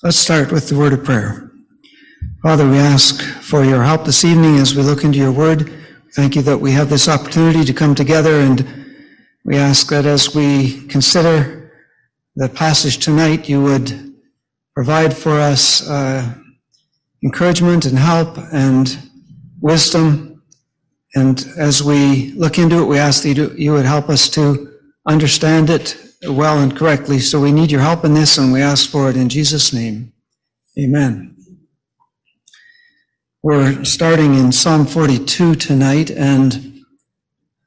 Let's start with the word of prayer. Father, we ask for your help this evening as we look into your word. Thank you that we have this opportunity to come together, and we ask that as we consider the passage tonight, you would provide for us uh, encouragement and help and wisdom. And as we look into it, we ask that you would help us to understand it well and correctly. So we need your help in this, and we ask for it in Jesus' name. Amen. We're starting in Psalm 42 tonight and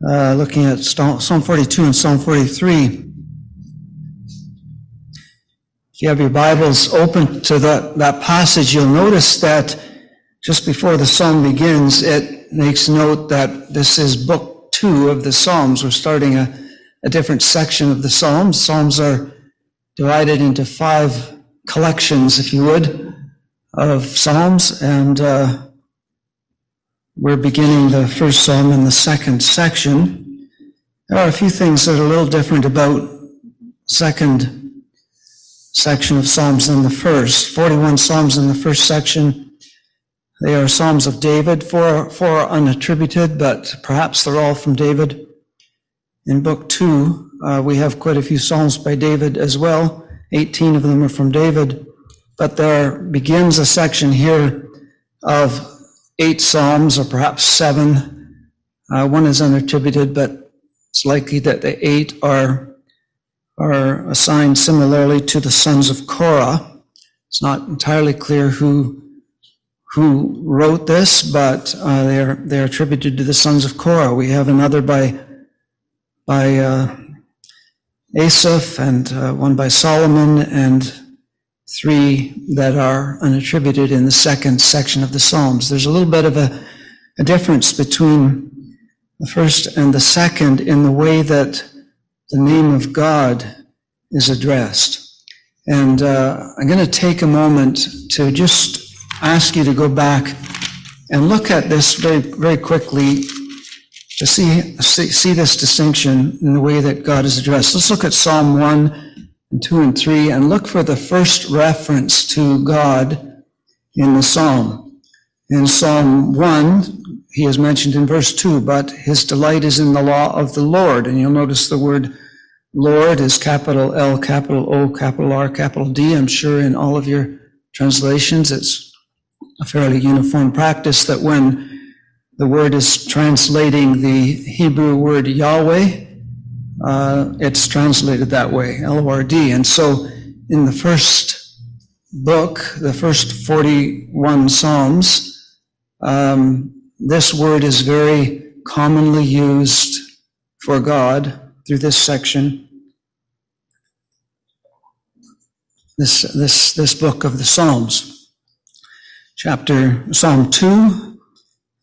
uh, looking at Psalm 42 and Psalm 43. If you have your Bibles open to that, that passage, you'll notice that just before the psalm begins, it makes note that this is book two of the Psalms. We're starting a a different section of the Psalms. Psalms are divided into five collections, if you would, of Psalms, and uh, we're beginning the first Psalm in the second section. There are a few things that are a little different about second section of Psalms than the first. 41 Psalms in the first section. They are Psalms of David, four, four unattributed, but perhaps they're all from David. In book two, uh, we have quite a few Psalms by David as well. 18 of them are from David. But there begins a section here of eight Psalms, or perhaps seven. Uh, one is unattributed, but it's likely that the eight are, are assigned similarly to the sons of Korah. It's not entirely clear who, who wrote this, but uh, they, are, they are attributed to the sons of Korah. We have another by by uh, Asaph and uh, one by Solomon and three that are unattributed in the second section of the Psalms. There's a little bit of a, a difference between the first and the second in the way that the name of God is addressed. And uh, I'm going to take a moment to just ask you to go back and look at this very, very quickly to see, see, see this distinction in the way that God is addressed. Let's look at Psalm 1 and 2 and 3 and look for the first reference to God in the Psalm. In Psalm 1, he is mentioned in verse 2, but his delight is in the law of the Lord. And you'll notice the word Lord is capital L, capital O, capital R, capital D. I'm sure in all of your translations, it's a fairly uniform practice that when the word is translating the Hebrew word Yahweh. Uh, it's translated that way, L-O-R-D. And so in the first book, the first 41 Psalms, um, this word is very commonly used for God through this section. This, this, this book of the Psalms. Chapter, Psalm 2,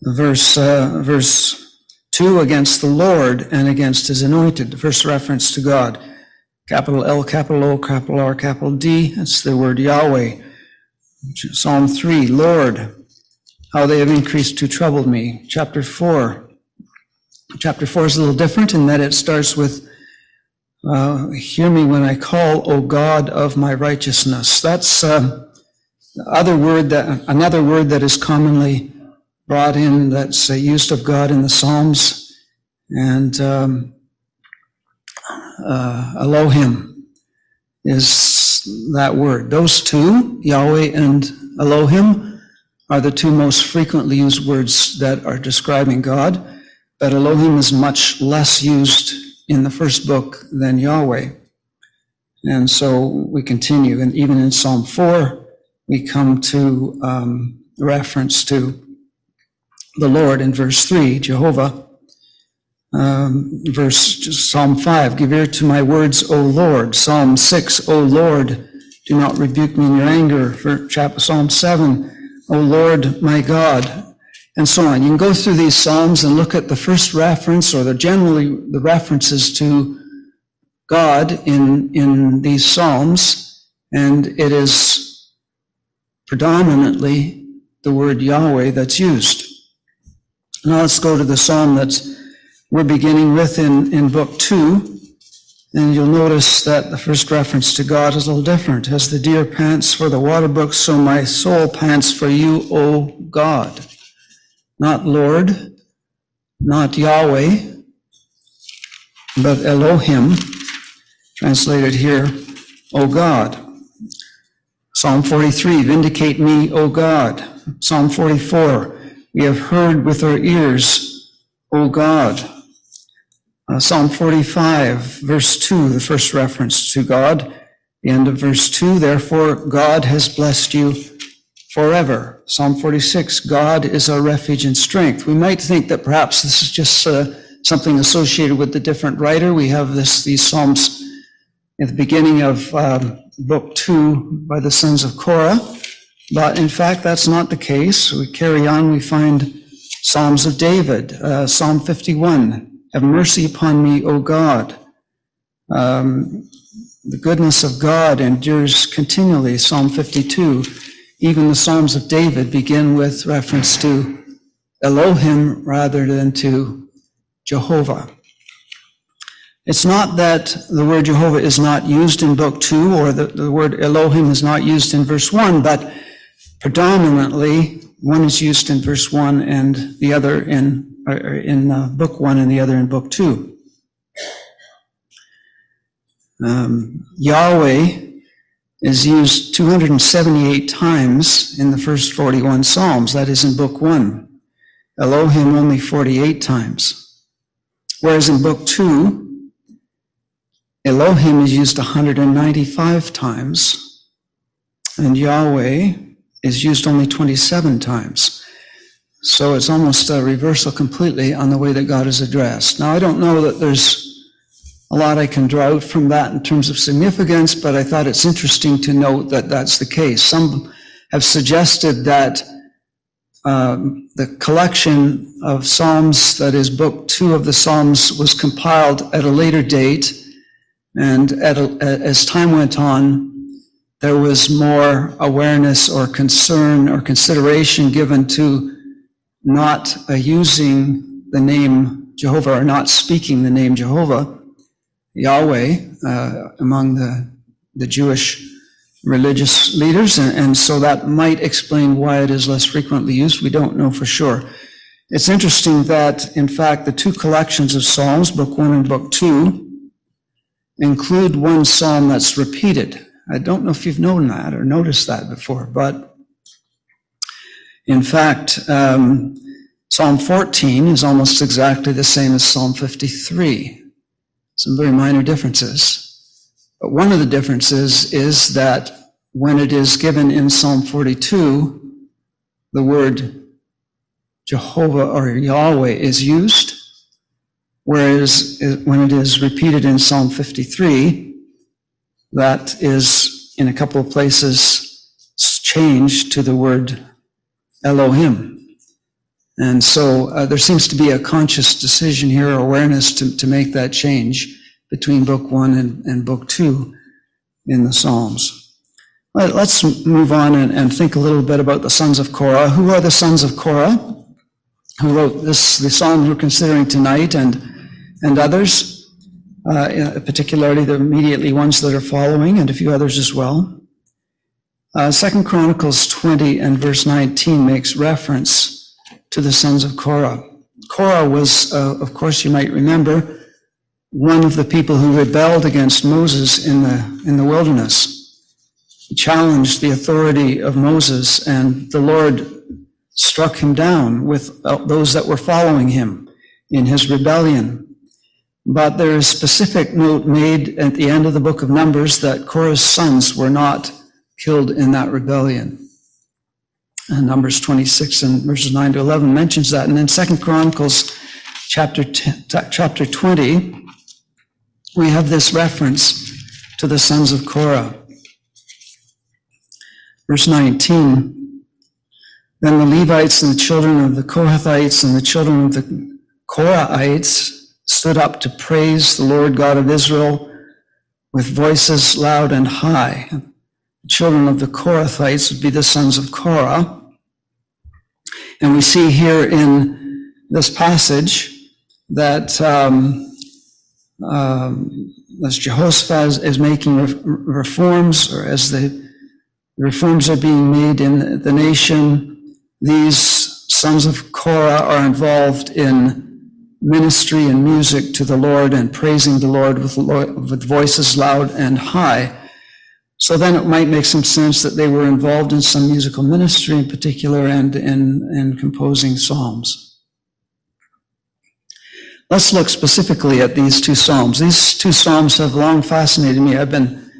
verse, uh, verse 2 against the Lord and against his anointed, the first reference to God. Capital L, capital O, capital R, capital D, that's the word Yahweh. Psalm 3, Lord, how they have increased to trouble me. Chapter 4. Chapter 4 is a little different in that it starts with, uh, Hear me when I call, O God of my righteousness. That's uh, other word that, another word that is commonly brought in that's uh, used of God in the Psalms, and um, uh, Elohim is that word. Those two, Yahweh and Elohim, are the two most frequently used words that are describing God, but Elohim is much less used in the first book than Yahweh. And so we continue, and even in Psalm 4, we come to um, reference to the Lord in verse 3, Jehovah. Um, verse Psalm 5, give ear to my words, O Lord. Psalm 6, O Lord, do not rebuke me in your anger. For chapter Psalm 7, O Lord, my God, and so on. You can go through these Psalms and look at the first reference or the generally the references to God in, in these Psalms, and it is predominantly the word Yahweh that's used. Now let's go to the psalm that we're beginning with in, in book two. And you'll notice that the first reference to God is a little different. As the deer pants for the water brook, so my soul pants for you, O God. Not Lord, not Yahweh, but Elohim, translated here, O God. Psalm 43, vindicate me, O God. Psalm 44, we have heard with our ears, O God. Uh, Psalm 45, verse 2, the first reference to God. The end of verse 2, therefore God has blessed you forever. Psalm 46, God is our refuge and strength. We might think that perhaps this is just uh, something associated with the different writer. We have this, these Psalms at the beginning of um, book two by the sons of Korah. But in fact, that's not the case. We carry on, we find Psalms of David, uh, Psalm 51, have mercy upon me, O God. Um, the goodness of God endures continually, Psalm 52. Even the Psalms of David begin with reference to Elohim rather than to Jehovah. It's not that the word Jehovah is not used in book two or the, the word Elohim is not used in verse one, but predominantly one is used in verse one and the other in in uh, book one and the other in book two. Um, Yahweh is used 278 times in the first 41 Psalms. That is in book one. Elohim only 48 times. Whereas in book two, Elohim is used 195 times, and Yahweh is used only 27 times. So it's almost a reversal completely on the way that God is addressed. Now, I don't know that there's a lot I can draw out from that in terms of significance, but I thought it's interesting to note that that's the case. Some have suggested that um, the collection of Psalms, that is, book two of the Psalms, was compiled at a later date, and a, as time went on, there was more awareness or concern or consideration given to not uh, using the name Jehovah or not speaking the name Jehovah, Yahweh, uh, among the, the Jewish religious leaders. And, and so that might explain why it is less frequently used. We don't know for sure. It's interesting that, in fact, the two collections of Psalms, Book One and Book Two, include one psalm that's repeated. I don't know if you've known that or noticed that before, but in fact, um, Psalm 14 is almost exactly the same as Psalm 53. Some very minor differences. But one of the differences is that when it is given in Psalm 42, the word Jehovah or Yahweh is used, whereas when it is repeated in Psalm 53, that is in a couple of places changed to the word Elohim. And so uh, there seems to be a conscious decision here, awareness to, to make that change between book one and, and book two in the Psalms. Let, us move on and, and, think a little bit about the sons of Korah. Who are the sons of Korah? Who wrote this, the psalm we're considering tonight and, and others, uh, particularly the immediately ones that are following and a few others as well. Uh, Second Chronicles 20 and verse 19 makes reference to the sons of Korah. Korah was, uh, of course, you might remember, one of the people who rebelled against Moses in the, in the wilderness. He challenged the authority of Moses, and the Lord struck him down with uh, those that were following him in his rebellion. But there is a specific note made at the end of the book of Numbers that Korah's sons were not killed in that rebellion. And Numbers 26 and verses 9 to 11 mentions that. And then Second Chronicles chapter, 10, chapter 20, we have this reference to the sons of Korah. Verse 19, then the Levites and the children of the Kohathites and the children of the Korahites stood up to praise the Lord God of Israel with voices loud and high The children of the Korahites would be the sons of Korah. And we see here in this passage that um, um, as Jehoshaphat is making reforms, or as the reforms are being made in the nation, these sons of Korah are involved in ministry and music to the Lord and praising the Lord with, with voices loud and high. So then it might make some sense that they were involved in some musical ministry in particular and in, in composing psalms. Let's look specifically at these two psalms. These two psalms have long fascinated me. I've been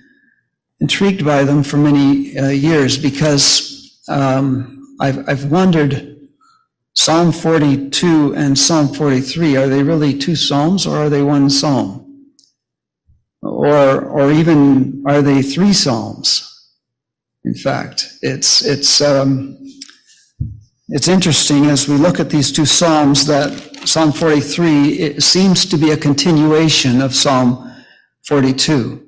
intrigued by them for many uh, years because um, I've, I've wondered Psalm 42 and Psalm 43, are they really two psalms or are they one psalm? Or, or even are they three psalms? In fact, it's, it's, um, it's interesting as we look at these two psalms that Psalm 43 it seems to be a continuation of Psalm 42.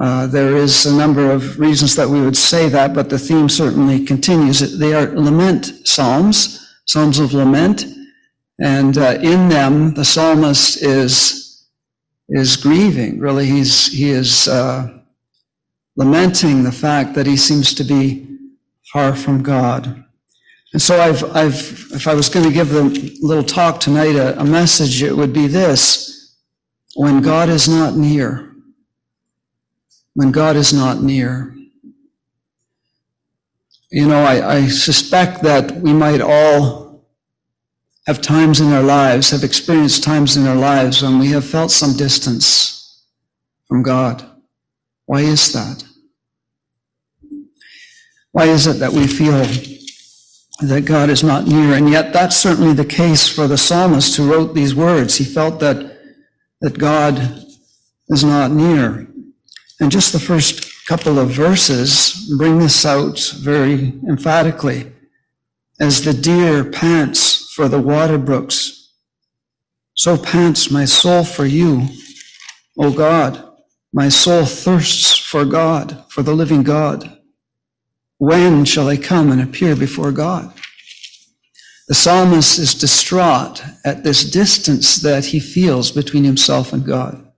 Uh, there is a number of reasons that we would say that, but the theme certainly continues. They are lament psalms Psalms of Lament. And uh, in them, the psalmist is, is grieving. Really, he's, he is uh, lamenting the fact that he seems to be far from God. And so I've, I've, if I was going to give a little talk tonight, a, a message, it would be this. When God is not near, when God is not near. You know, I, I suspect that we might all have times in our lives, have experienced times in our lives when we have felt some distance from God. Why is that? Why is it that we feel that God is not near? And yet that's certainly the case for the psalmist who wrote these words. He felt that, that God is not near. And just the first couple of verses bring this out very emphatically. As the deer pants for the water brooks, so pants my soul for you, O God. My soul thirsts for God, for the living God. When shall I come and appear before God? The psalmist is distraught at this distance that he feels between himself and God.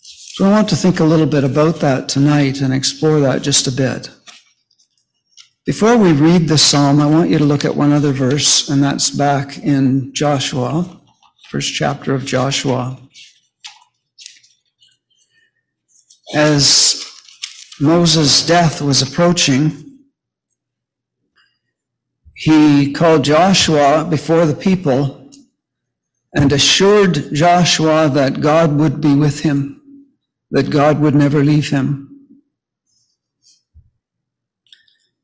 So I want to think a little bit about that tonight and explore that just a bit. Before we read the psalm, I want you to look at one other verse, and that's back in Joshua, first chapter of Joshua. As Moses' death was approaching, he called Joshua before the people and assured Joshua that God would be with him that God would never leave him.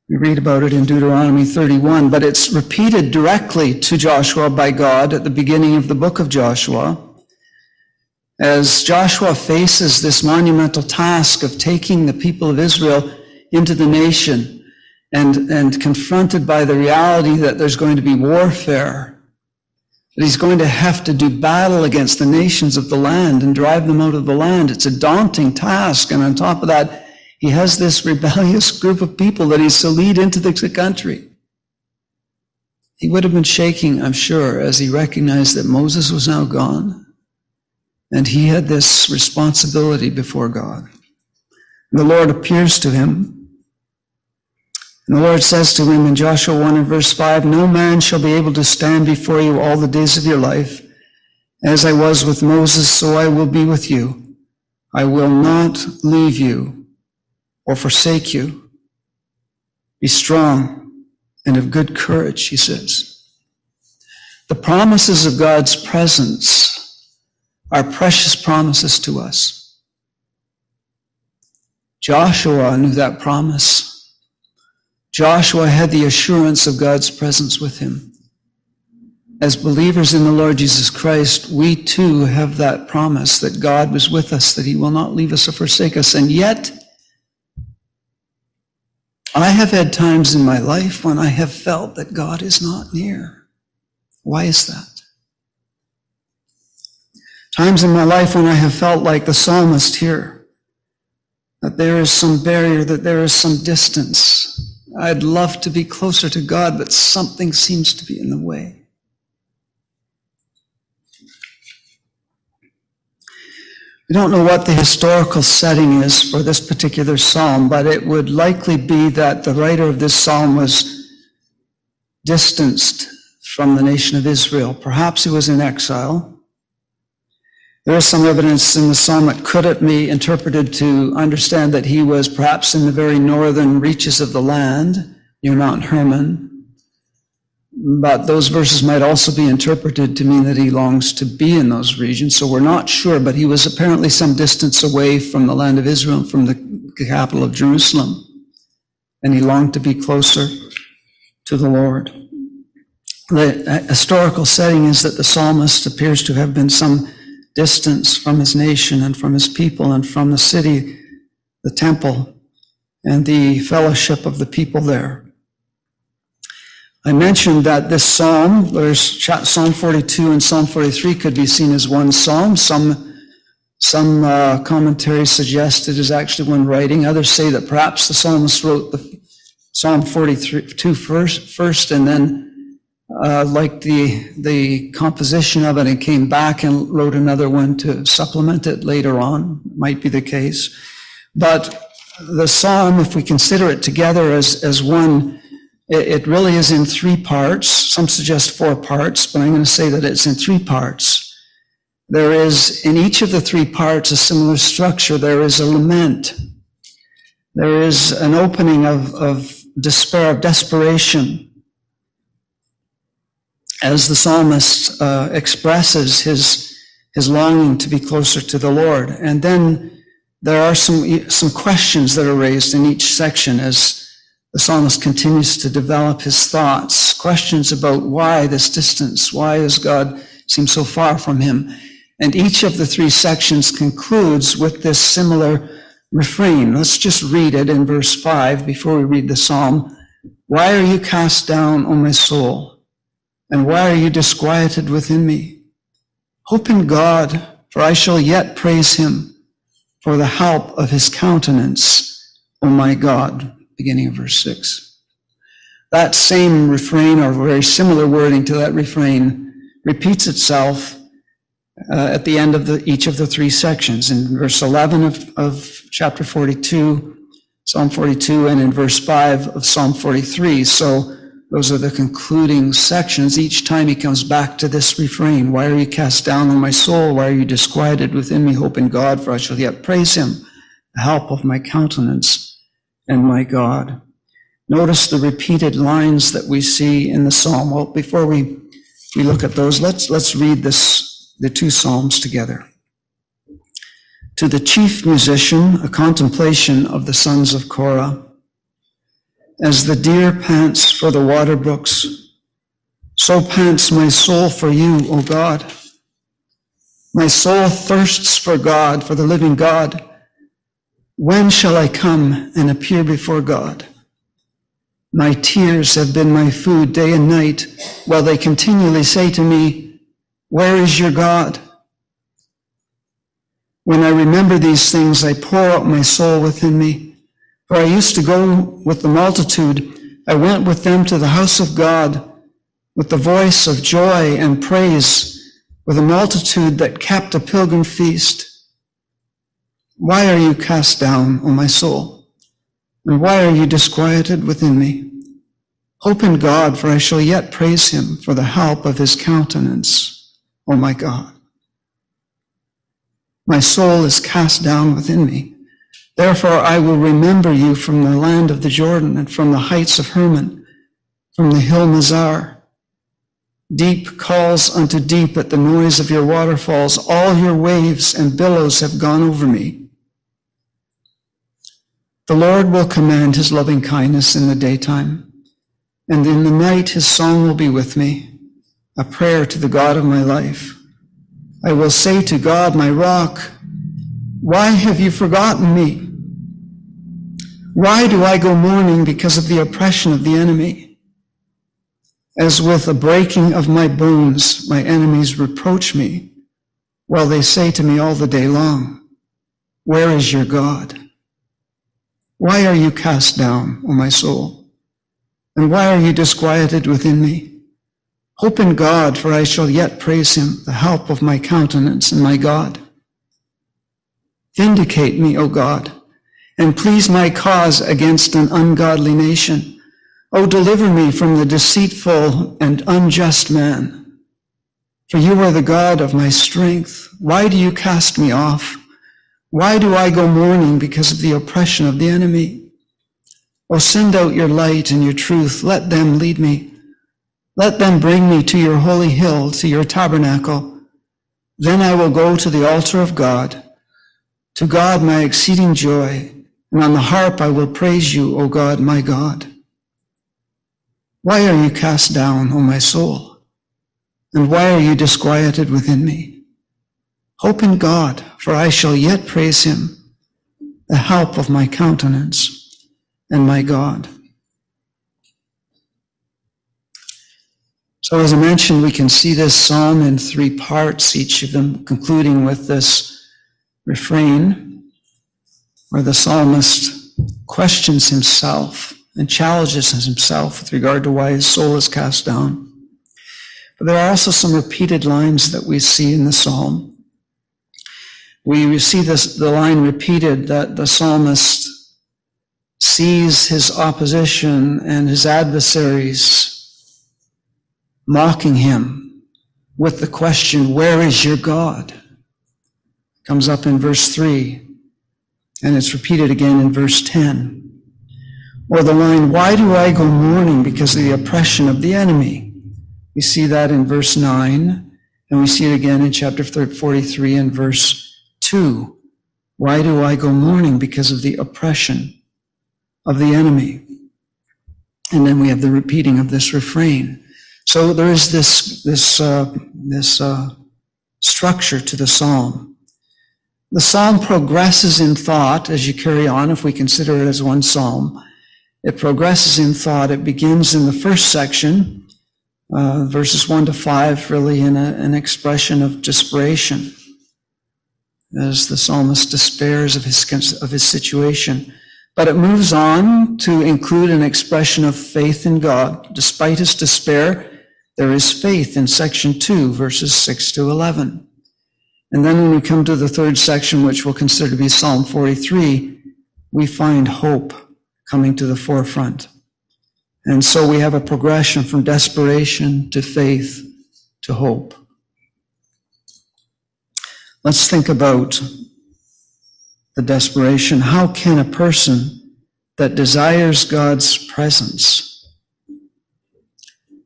We read about it in Deuteronomy 31, but it's repeated directly to Joshua by God at the beginning of the book of Joshua. As Joshua faces this monumental task of taking the people of Israel into the nation and, and confronted by the reality that there's going to be warfare that he's going to have to do battle against the nations of the land and drive them out of the land. It's a daunting task. And on top of that, he has this rebellious group of people that he's to lead into the country. He would have been shaking, I'm sure, as he recognized that Moses was now gone. And he had this responsibility before God. The Lord appears to him and the Lord says to him in Joshua 1 and verse 5, No man shall be able to stand before you all the days of your life. As I was with Moses, so I will be with you. I will not leave you or forsake you. Be strong and of good courage, he says. The promises of God's presence are precious promises to us. Joshua knew that promise. Joshua had the assurance of God's presence with him. As believers in the Lord Jesus Christ, we too have that promise that God was with us, that he will not leave us or forsake us. And yet, I have had times in my life when I have felt that God is not near. Why is that? Times in my life when I have felt like the psalmist here, that there is some barrier, that there is some distance, I'd love to be closer to God, but something seems to be in the way. We don't know what the historical setting is for this particular psalm, but it would likely be that the writer of this psalm was distanced from the nation of Israel. Perhaps he was in exile. There is some evidence in the psalm that could be interpreted to understand that he was perhaps in the very northern reaches of the land near Mount Hermon. But those verses might also be interpreted to mean that he longs to be in those regions. So we're not sure, but he was apparently some distance away from the land of Israel, from the capital of Jerusalem. And he longed to be closer to the Lord. The uh, historical setting is that the psalmist appears to have been some distance from his nation and from his people and from the city, the temple, and the fellowship of the people there. I mentioned that this psalm, there's Psalm 42 and Psalm 43 could be seen as one psalm. Some, some uh, commentaries suggest it is actually one writing. Others say that perhaps the psalmist wrote the Psalm 42 first, first and then uh, liked the, the composition of it and came back and wrote another one to supplement it later on. Might be the case. But the psalm, if we consider it together as, as one, it, really is in three parts. Some suggest four parts, but I'm going to say that it's in three parts. There is, in each of the three parts, a similar structure. There is a lament. There is an opening of, of despair, of desperation, as the psalmist uh, expresses his, his longing to be closer to the Lord. And then there are some, some questions that are raised in each section as the psalmist continues to develop his thoughts, questions about why this distance, why does God seem so far from him? And each of the three sections concludes with this similar refrain. Let's just read it in verse 5 before we read the psalm. Why are you cast down, O my soul? And why are you disquieted within me? Hope in God, for I shall yet praise him for the help of his countenance, O my God beginning of verse 6. That same refrain, or very similar wording to that refrain, repeats itself uh, at the end of the, each of the three sections. In verse 11 of, of chapter 42, Psalm 42, and in verse 5 of Psalm 43. So those are the concluding sections. Each time he comes back to this refrain Why are you cast down on my soul? Why are you disquieted within me? Hope in God, for I shall yet praise him, the help of my countenance and my God. Notice the repeated lines that we see in the psalm. Well, before we, we look at those, let's, let's read this, the two psalms together. To the chief musician, a contemplation of the sons of Korah. As the deer pants for the water brooks, so pants my soul for you, O God. My soul thirsts for God, for the living God. When shall I come and appear before God? My tears have been my food day and night, while they continually say to me, Where is your God? When I remember these things, I pour out my soul within me. For I used to go with the multitude. I went with them to the house of God with the voice of joy and praise, with a multitude that kept a pilgrim feast. Why are you cast down, O my soul? And why are you disquieted within me? Hope in God, for I shall yet praise him for the help of his countenance, O my God. My soul is cast down within me. Therefore I will remember you from the land of the Jordan and from the heights of Hermon, from the hill Mizar. Deep calls unto deep at the noise of your waterfalls. All your waves and billows have gone over me. The Lord will command his loving kindness in the daytime, and in the night his song will be with me, a prayer to the God of my life. I will say to God, my rock, why have you forgotten me? Why do I go mourning because of the oppression of the enemy? As with a breaking of my bones, my enemies reproach me, while they say to me all the day long, Where is your God? Why are you cast down, O my soul? And why are you disquieted within me? Hope in God, for I shall yet praise him, the help of my countenance and my God. Vindicate me, O God, and please my cause against an ungodly nation. O deliver me from the deceitful and unjust man. For you are the God of my strength. Why do you cast me off? Why do I go mourning because of the oppression of the enemy? Oh, send out your light and your truth. Let them lead me. Let them bring me to your holy hill, to your tabernacle. Then I will go to the altar of God, to God my exceeding joy, and on the harp I will praise you, O God, my God. Why are you cast down, O my soul? And why are you disquieted within me? Hope in God, for I shall yet praise him, the help of my countenance and my God. So, as I mentioned, we can see this psalm in three parts, each of them concluding with this refrain, where the psalmist questions himself and challenges himself with regard to why his soul is cast down. But there are also some repeated lines that we see in the psalm. We see this, the line repeated that the psalmist sees his opposition and his adversaries mocking him with the question, Where is your God? Comes up in verse 3, and it's repeated again in verse 10. Or the line, Why do I go mourning because of the oppression of the enemy? We see that in verse 9, and we see it again in chapter 43 and verse 2. Why do I go mourning because of the oppression of the enemy? And then we have the repeating of this refrain. So there is this, this, uh, this uh, structure to the psalm. The psalm progresses in thought as you carry on, if we consider it as one psalm. It progresses in thought. It begins in the first section, uh, verses 1 to 5, really in a, an expression of desperation as the psalmist despairs of his, of his situation. But it moves on to include an expression of faith in God. Despite his despair, there is faith in section 2, verses 6 to 11. And then when we come to the third section, which we'll consider to be Psalm 43, we find hope coming to the forefront. And so we have a progression from desperation to faith to hope. Let's think about the desperation. How can a person that desires God's presence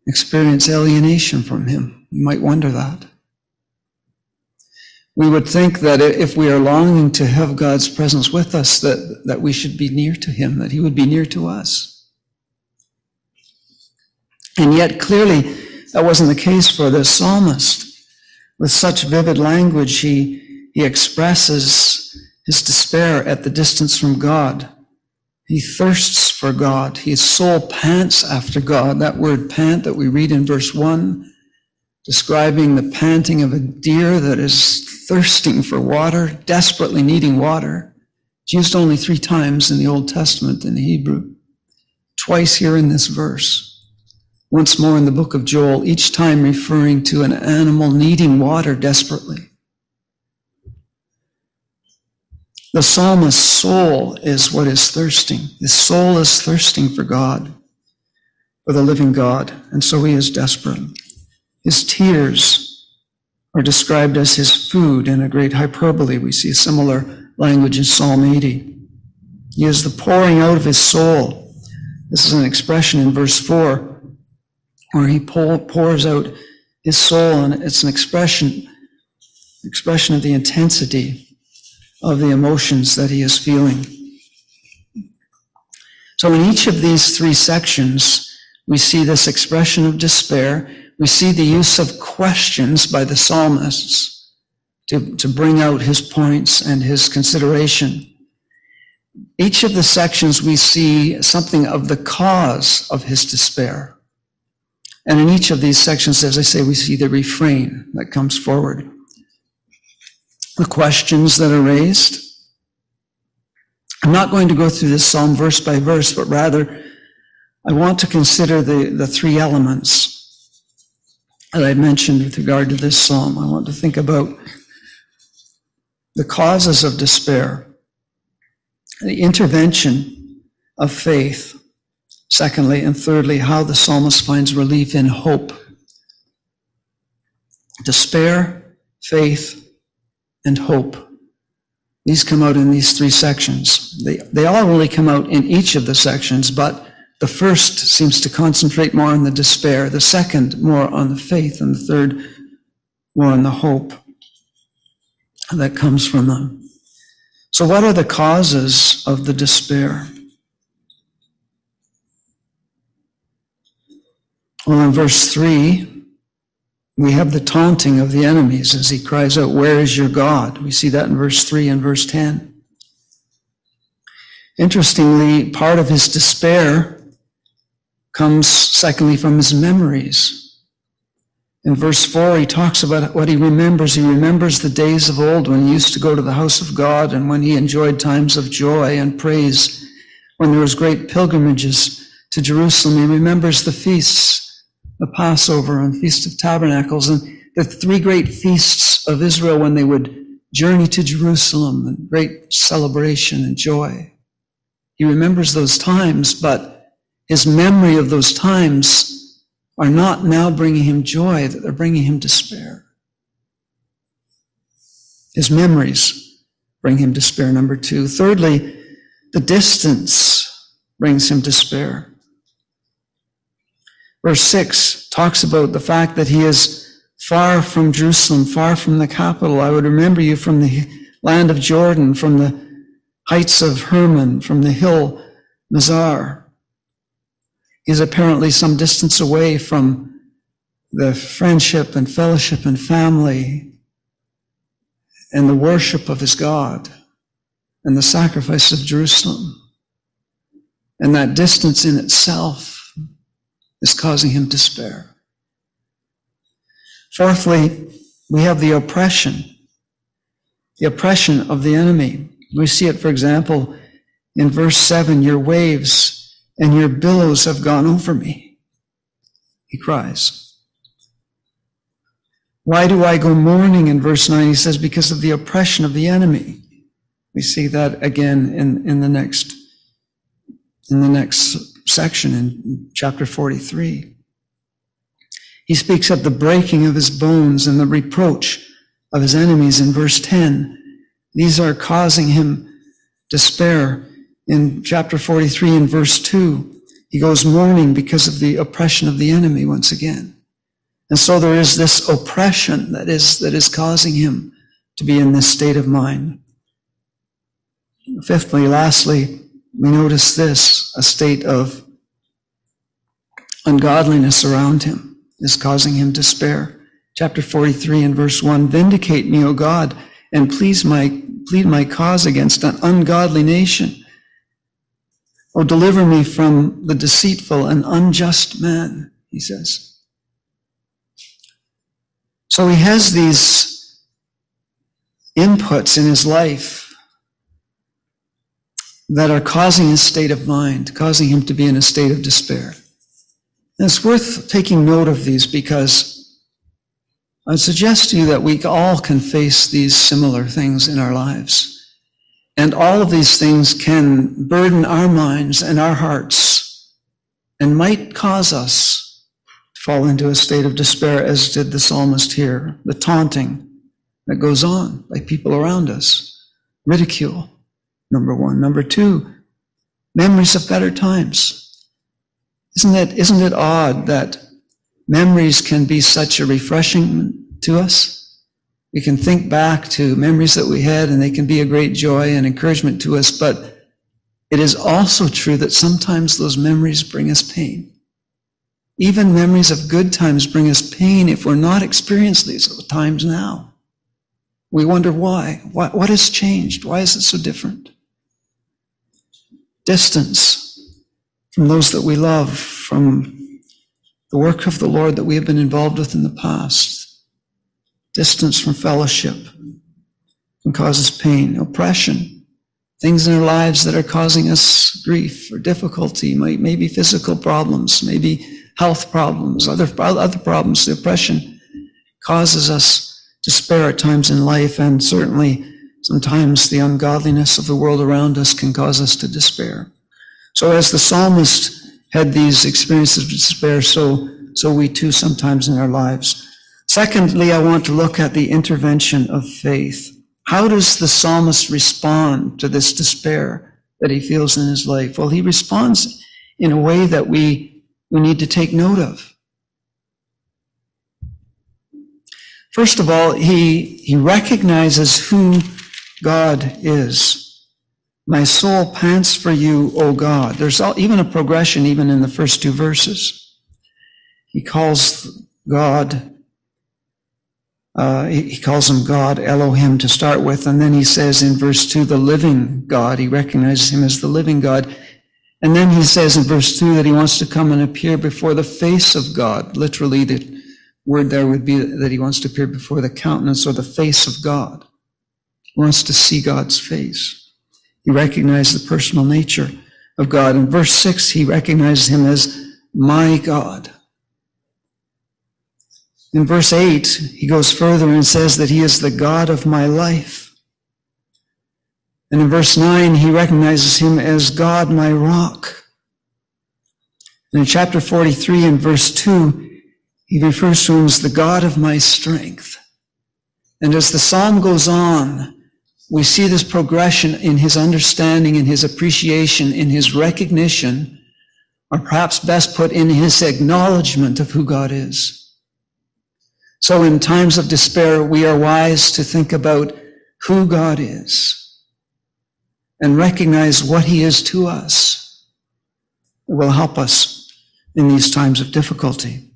experience alienation from him. You might wonder that. We would think that if we are longing to have God's presence with us, that, that we should be near to him, that he would be near to us. And yet, clearly, that wasn't the case for the psalmist. With such vivid language, he, he expresses his despair at the distance from God. He thirsts for God. His soul pants after God. That word pant that we read in verse 1, describing the panting of a deer that is thirsting for water, desperately needing water. It's used only three times in the Old Testament in Hebrew. Twice here in this verse. Once more in the book of Joel, each time referring to an animal needing water desperately. The psalmist's soul is what is thirsting. His soul is thirsting for God, for the living God, and so he is desperate. His tears are described as his food in a great hyperbole. We see similar language in Psalm 80. He is the pouring out of his soul. This is an expression in verse 4 where he pours out his soul, and it's an expression, expression of the intensity of the emotions that he is feeling. So in each of these three sections, we see this expression of despair. We see the use of questions by the psalmists to, to bring out his points and his consideration. Each of the sections we see something of the cause of his despair. And in each of these sections, as I say, we see the refrain that comes forward the questions that are raised. I'm not going to go through this psalm verse by verse, but rather I want to consider the, the three elements that I mentioned with regard to this psalm. I want to think about the causes of despair, the intervention of faith, secondly, and thirdly, how the psalmist finds relief in hope. Despair, faith, and hope. These come out in these three sections. They, they all really come out in each of the sections, but the first seems to concentrate more on the despair, the second more on the faith, and the third more on the hope that comes from them. So, what are the causes of the despair? Well, in verse 3, we have the taunting of the enemies as he cries out, Where is your God? We see that in verse 3 and verse 10. Interestingly, part of his despair comes, secondly, from his memories. In verse 4, he talks about what he remembers. He remembers the days of old when he used to go to the house of God and when he enjoyed times of joy and praise, when there was great pilgrimages to Jerusalem. He remembers the feasts, the Passover and Feast of Tabernacles, and the three great feasts of Israel when they would journey to Jerusalem and great celebration and joy. He remembers those times, but his memory of those times are not now bringing him joy, that they're bringing him despair. His memories bring him despair, number two. Thirdly, the distance brings him despair. Verse 6 talks about the fact that he is far from Jerusalem, far from the capital. I would remember you from the land of Jordan, from the heights of Hermon, from the hill Mizar is apparently some distance away from the friendship and fellowship and family and the worship of his God and the sacrifice of Jerusalem. And that distance in itself is causing him despair. Fourthly, we have the oppression, the oppression of the enemy. We see it, for example, in verse 7 your waves and your billows have gone over me. He cries. Why do I go mourning? In verse 9, he says, because of the oppression of the enemy. We see that again in, in the next in the next section in chapter 43. He speaks of the breaking of his bones and the reproach of his enemies in verse 10. These are causing him despair in chapter 43 and verse 2, he goes mourning because of the oppression of the enemy once again. And so there is this oppression that is, that is causing him to be in this state of mind. Fifthly, lastly, we notice this, a state of ungodliness around him is causing him despair. Chapter 43 and verse 1, Vindicate me, O God, and please my, plead my cause against an ungodly nation. Oh, deliver me from the deceitful and unjust man, he says. So he has these inputs in his life that are causing his state of mind, causing him to be in a state of despair. And it's worth taking note of these because I suggest to you that we all can face these similar things in our lives. And all of these things can burden our minds and our hearts and might cause us to fall into a state of despair, as did the psalmist here. The taunting that goes on by people around us, ridicule, number one. Number two, memories of better times. Isn't it, isn't it odd that memories can be such a refreshing to us? We can think back to memories that we had and they can be a great joy and encouragement to us, but it is also true that sometimes those memories bring us pain. Even memories of good times bring us pain if we're not experiencing these times now. We wonder why. What, what has changed? Why is it so different? Distance from those that we love, from the work of the Lord that we have been involved with in the past, distance from fellowship can cause us pain, oppression, things in our lives that are causing us grief or difficulty, maybe physical problems, maybe health problems, other, other problems. The oppression causes us despair at times in life, and certainly Sometimes the ungodliness of the world around us can cause us to despair. So as the psalmist had these experiences of despair, so, so we too sometimes in our lives. Secondly, I want to look at the intervention of faith. How does the psalmist respond to this despair that he feels in his life? Well, he responds in a way that we, we need to take note of. First of all, he, he recognizes who God is. My soul pants for you, O God. There's even a progression even in the first two verses. He calls God uh, he, calls him God, Elohim, to start with. And then he says in verse 2, the living God. He recognizes him as the living God. And then he says in verse 2 that he wants to come and appear before the face of God. Literally, the word there would be that he wants to appear before the countenance or the face of God. Wants to see God's face. He recognizes the personal nature of God. In verse 6, he recognizes him as my God. In verse 8, he goes further and says that he is the God of my life. And in verse 9, he recognizes him as God, my rock. And in chapter 43 and verse 2, he refers to him as the God of my strength. And as the psalm goes on, we see this progression in his understanding, in his appreciation, in his recognition, or perhaps best put in his acknowledgement of who God is. So in times of despair, we are wise to think about who God is and recognize what he is to us. It will help us in these times of difficulty.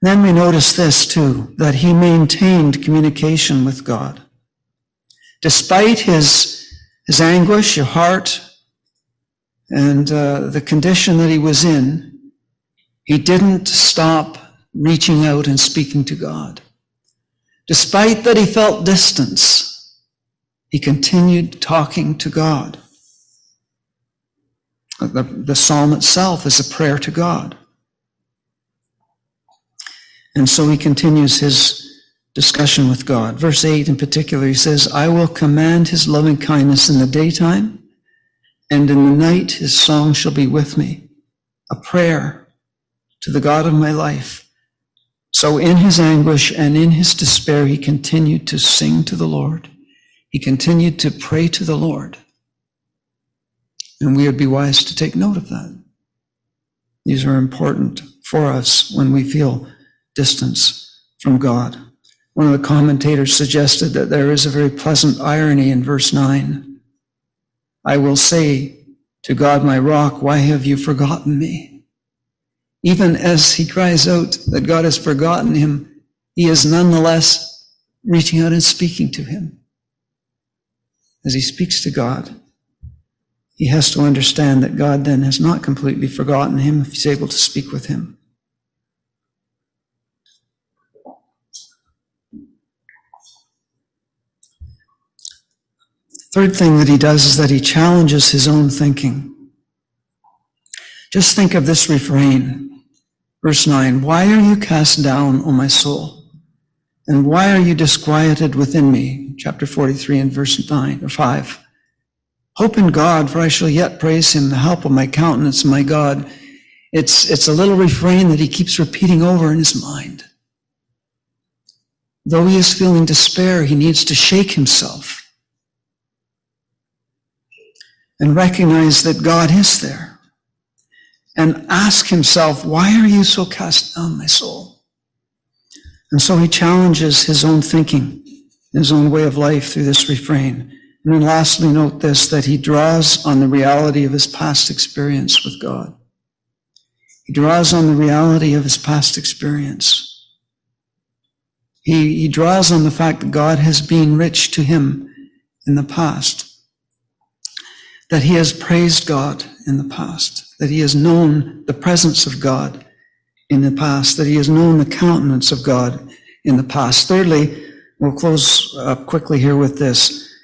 Then we notice this too, that he maintained communication with God. Despite his, his anguish, your heart, and uh, the condition that he was in, he didn't stop reaching out and speaking to God. Despite that he felt distance, he continued talking to God. The, the psalm itself is a prayer to God. And so he continues his discussion with God. Verse 8 in particular, he says, I will command his loving kindness in the daytime, and in the night his song shall be with me. A prayer to the God of my life. So in his anguish and in his despair, he continued to sing to the Lord. He continued to pray to the Lord. And we would be wise to take note of that. These are important for us when we feel distance from God. One of the commentators suggested that there is a very pleasant irony in verse 9. I will say to God, my rock, why have you forgotten me? Even as he cries out that God has forgotten him, he is nonetheless reaching out and speaking to him. As he speaks to God, he has to understand that God then has not completely forgotten him if he's able to speak with him. Third thing that he does is that he challenges his own thinking. Just think of this refrain Verse 9, why are you cast down, O my soul? And why are you disquieted within me? Chapter 43 and verse 9 or 5. Hope in God, for I shall yet praise him, the help of my countenance, my God. It's, it's a little refrain that he keeps repeating over in his mind. Though he is feeling despair, he needs to shake himself and recognize that God is there and ask himself, why are you so cast down, my soul? And so he challenges his own thinking, his own way of life through this refrain. And then lastly, note this, that he draws on the reality of his past experience with God. He draws on the reality of his past experience. He, he draws on the fact that God has been rich to him in the past, that he has praised God in the past, that he has known the presence of God in the past, that he has known the countenance of God in the past. Thirdly, we'll close up quickly here with this.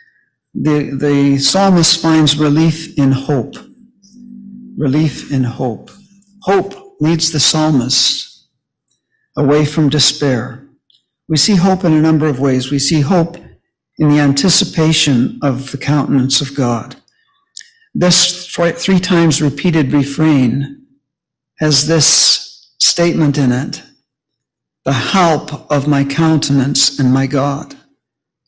The, the psalmist finds relief in hope. Relief in hope. Hope leads the psalmist away from despair. We see hope in a number of ways. We see hope in the anticipation of the countenance of God. This three times repeated refrain has this statement in it the help of my countenance and my God.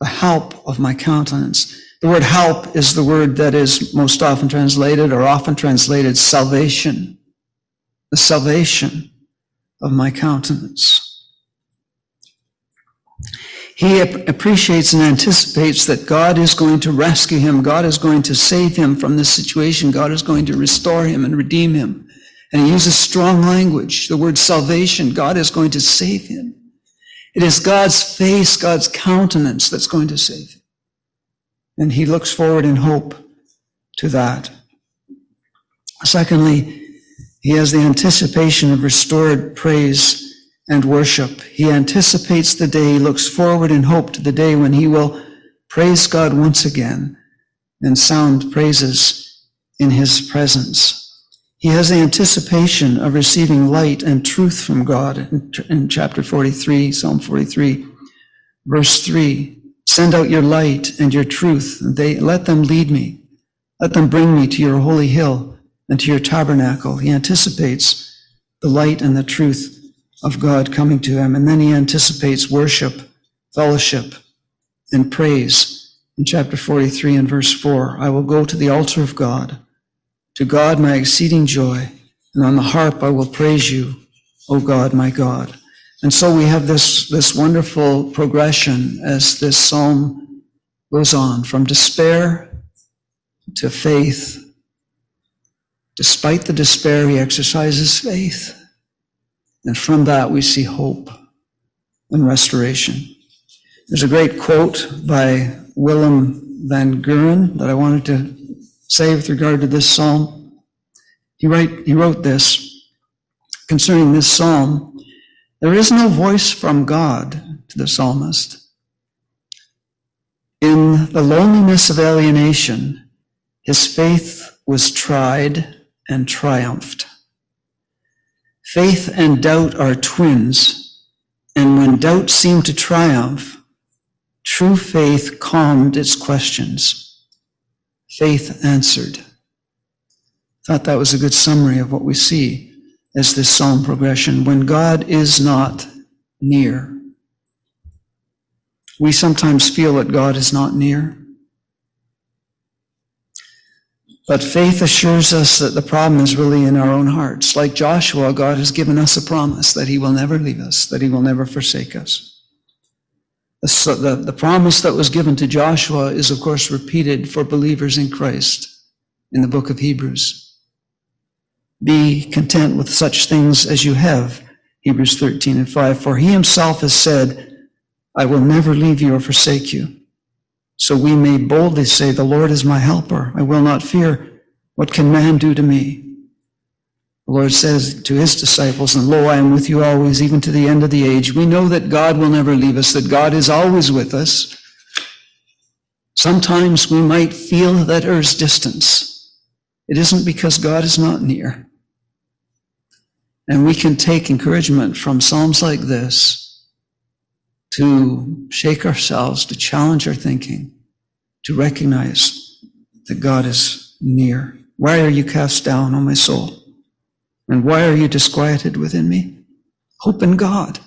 The help of my countenance. The word help is the word that is most often translated or often translated salvation. The salvation of my countenance. He appreciates and anticipates that God is going to rescue him. God is going to save him from this situation. God is going to restore him and redeem him. And he uses strong language, the word salvation. God is going to save him. It is God's face, God's countenance that's going to save him. And he looks forward in hope to that. Secondly, he has the anticipation of restored praise and worship. He anticipates the day, he looks forward in hope to the day when he will praise God once again and sound praises in his presence. He has the anticipation of receiving light and truth from God in, chapter 43, Psalm 43, verse 3. Send out your light and your truth, they let them lead me. Let them bring me to your holy hill and to your tabernacle. He anticipates the light and the truth of God coming to him. And then he anticipates worship, fellowship, and praise. In chapter 43 and verse 4, I will go to the altar of God, to God my exceeding joy, and on the harp I will praise you, O God, my God. And so we have this, this wonderful progression as this psalm goes on from despair to faith. Despite the despair, he exercises faith. And from that, we see hope and restoration. There's a great quote by Willem VanGemeren that I wanted to say with regard to this psalm. He, write, he wrote this concerning this psalm There is no voice from God to the psalmist. In the loneliness of alienation, his faith was tried and triumphed. Faith and doubt are twins, and when doubt seemed to triumph, true faith calmed its questions. Faith answered. Thought that was a good summary of what we see as this psalm progression. When God is not near, we sometimes feel that God is not near. But faith assures us that the problem is really in our own hearts. Like Joshua, God has given us a promise that he will never leave us, that he will never forsake us. The, the, the promise that was given to Joshua is, of course, repeated for believers in Christ in the book of Hebrews. Be content with such things as you have, Hebrews 13 and 5. For he himself has said, I will never leave you or forsake you. So we may boldly say, The Lord is my helper. I will not fear. What can man do to me? The Lord says to his disciples, And lo, I am with you always, even to the end of the age. We know that God will never leave us, that God is always with us. Sometimes we might feel that there's distance. It isn't because God is not near. And we can take encouragement from Psalms like this to shake ourselves, to challenge our thinking, to recognize that God is near. Why are you cast down, O my soul? And why are you disquieted within me? Hope in God,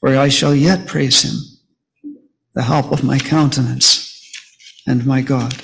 for I shall yet praise him, the help of my countenance and my God.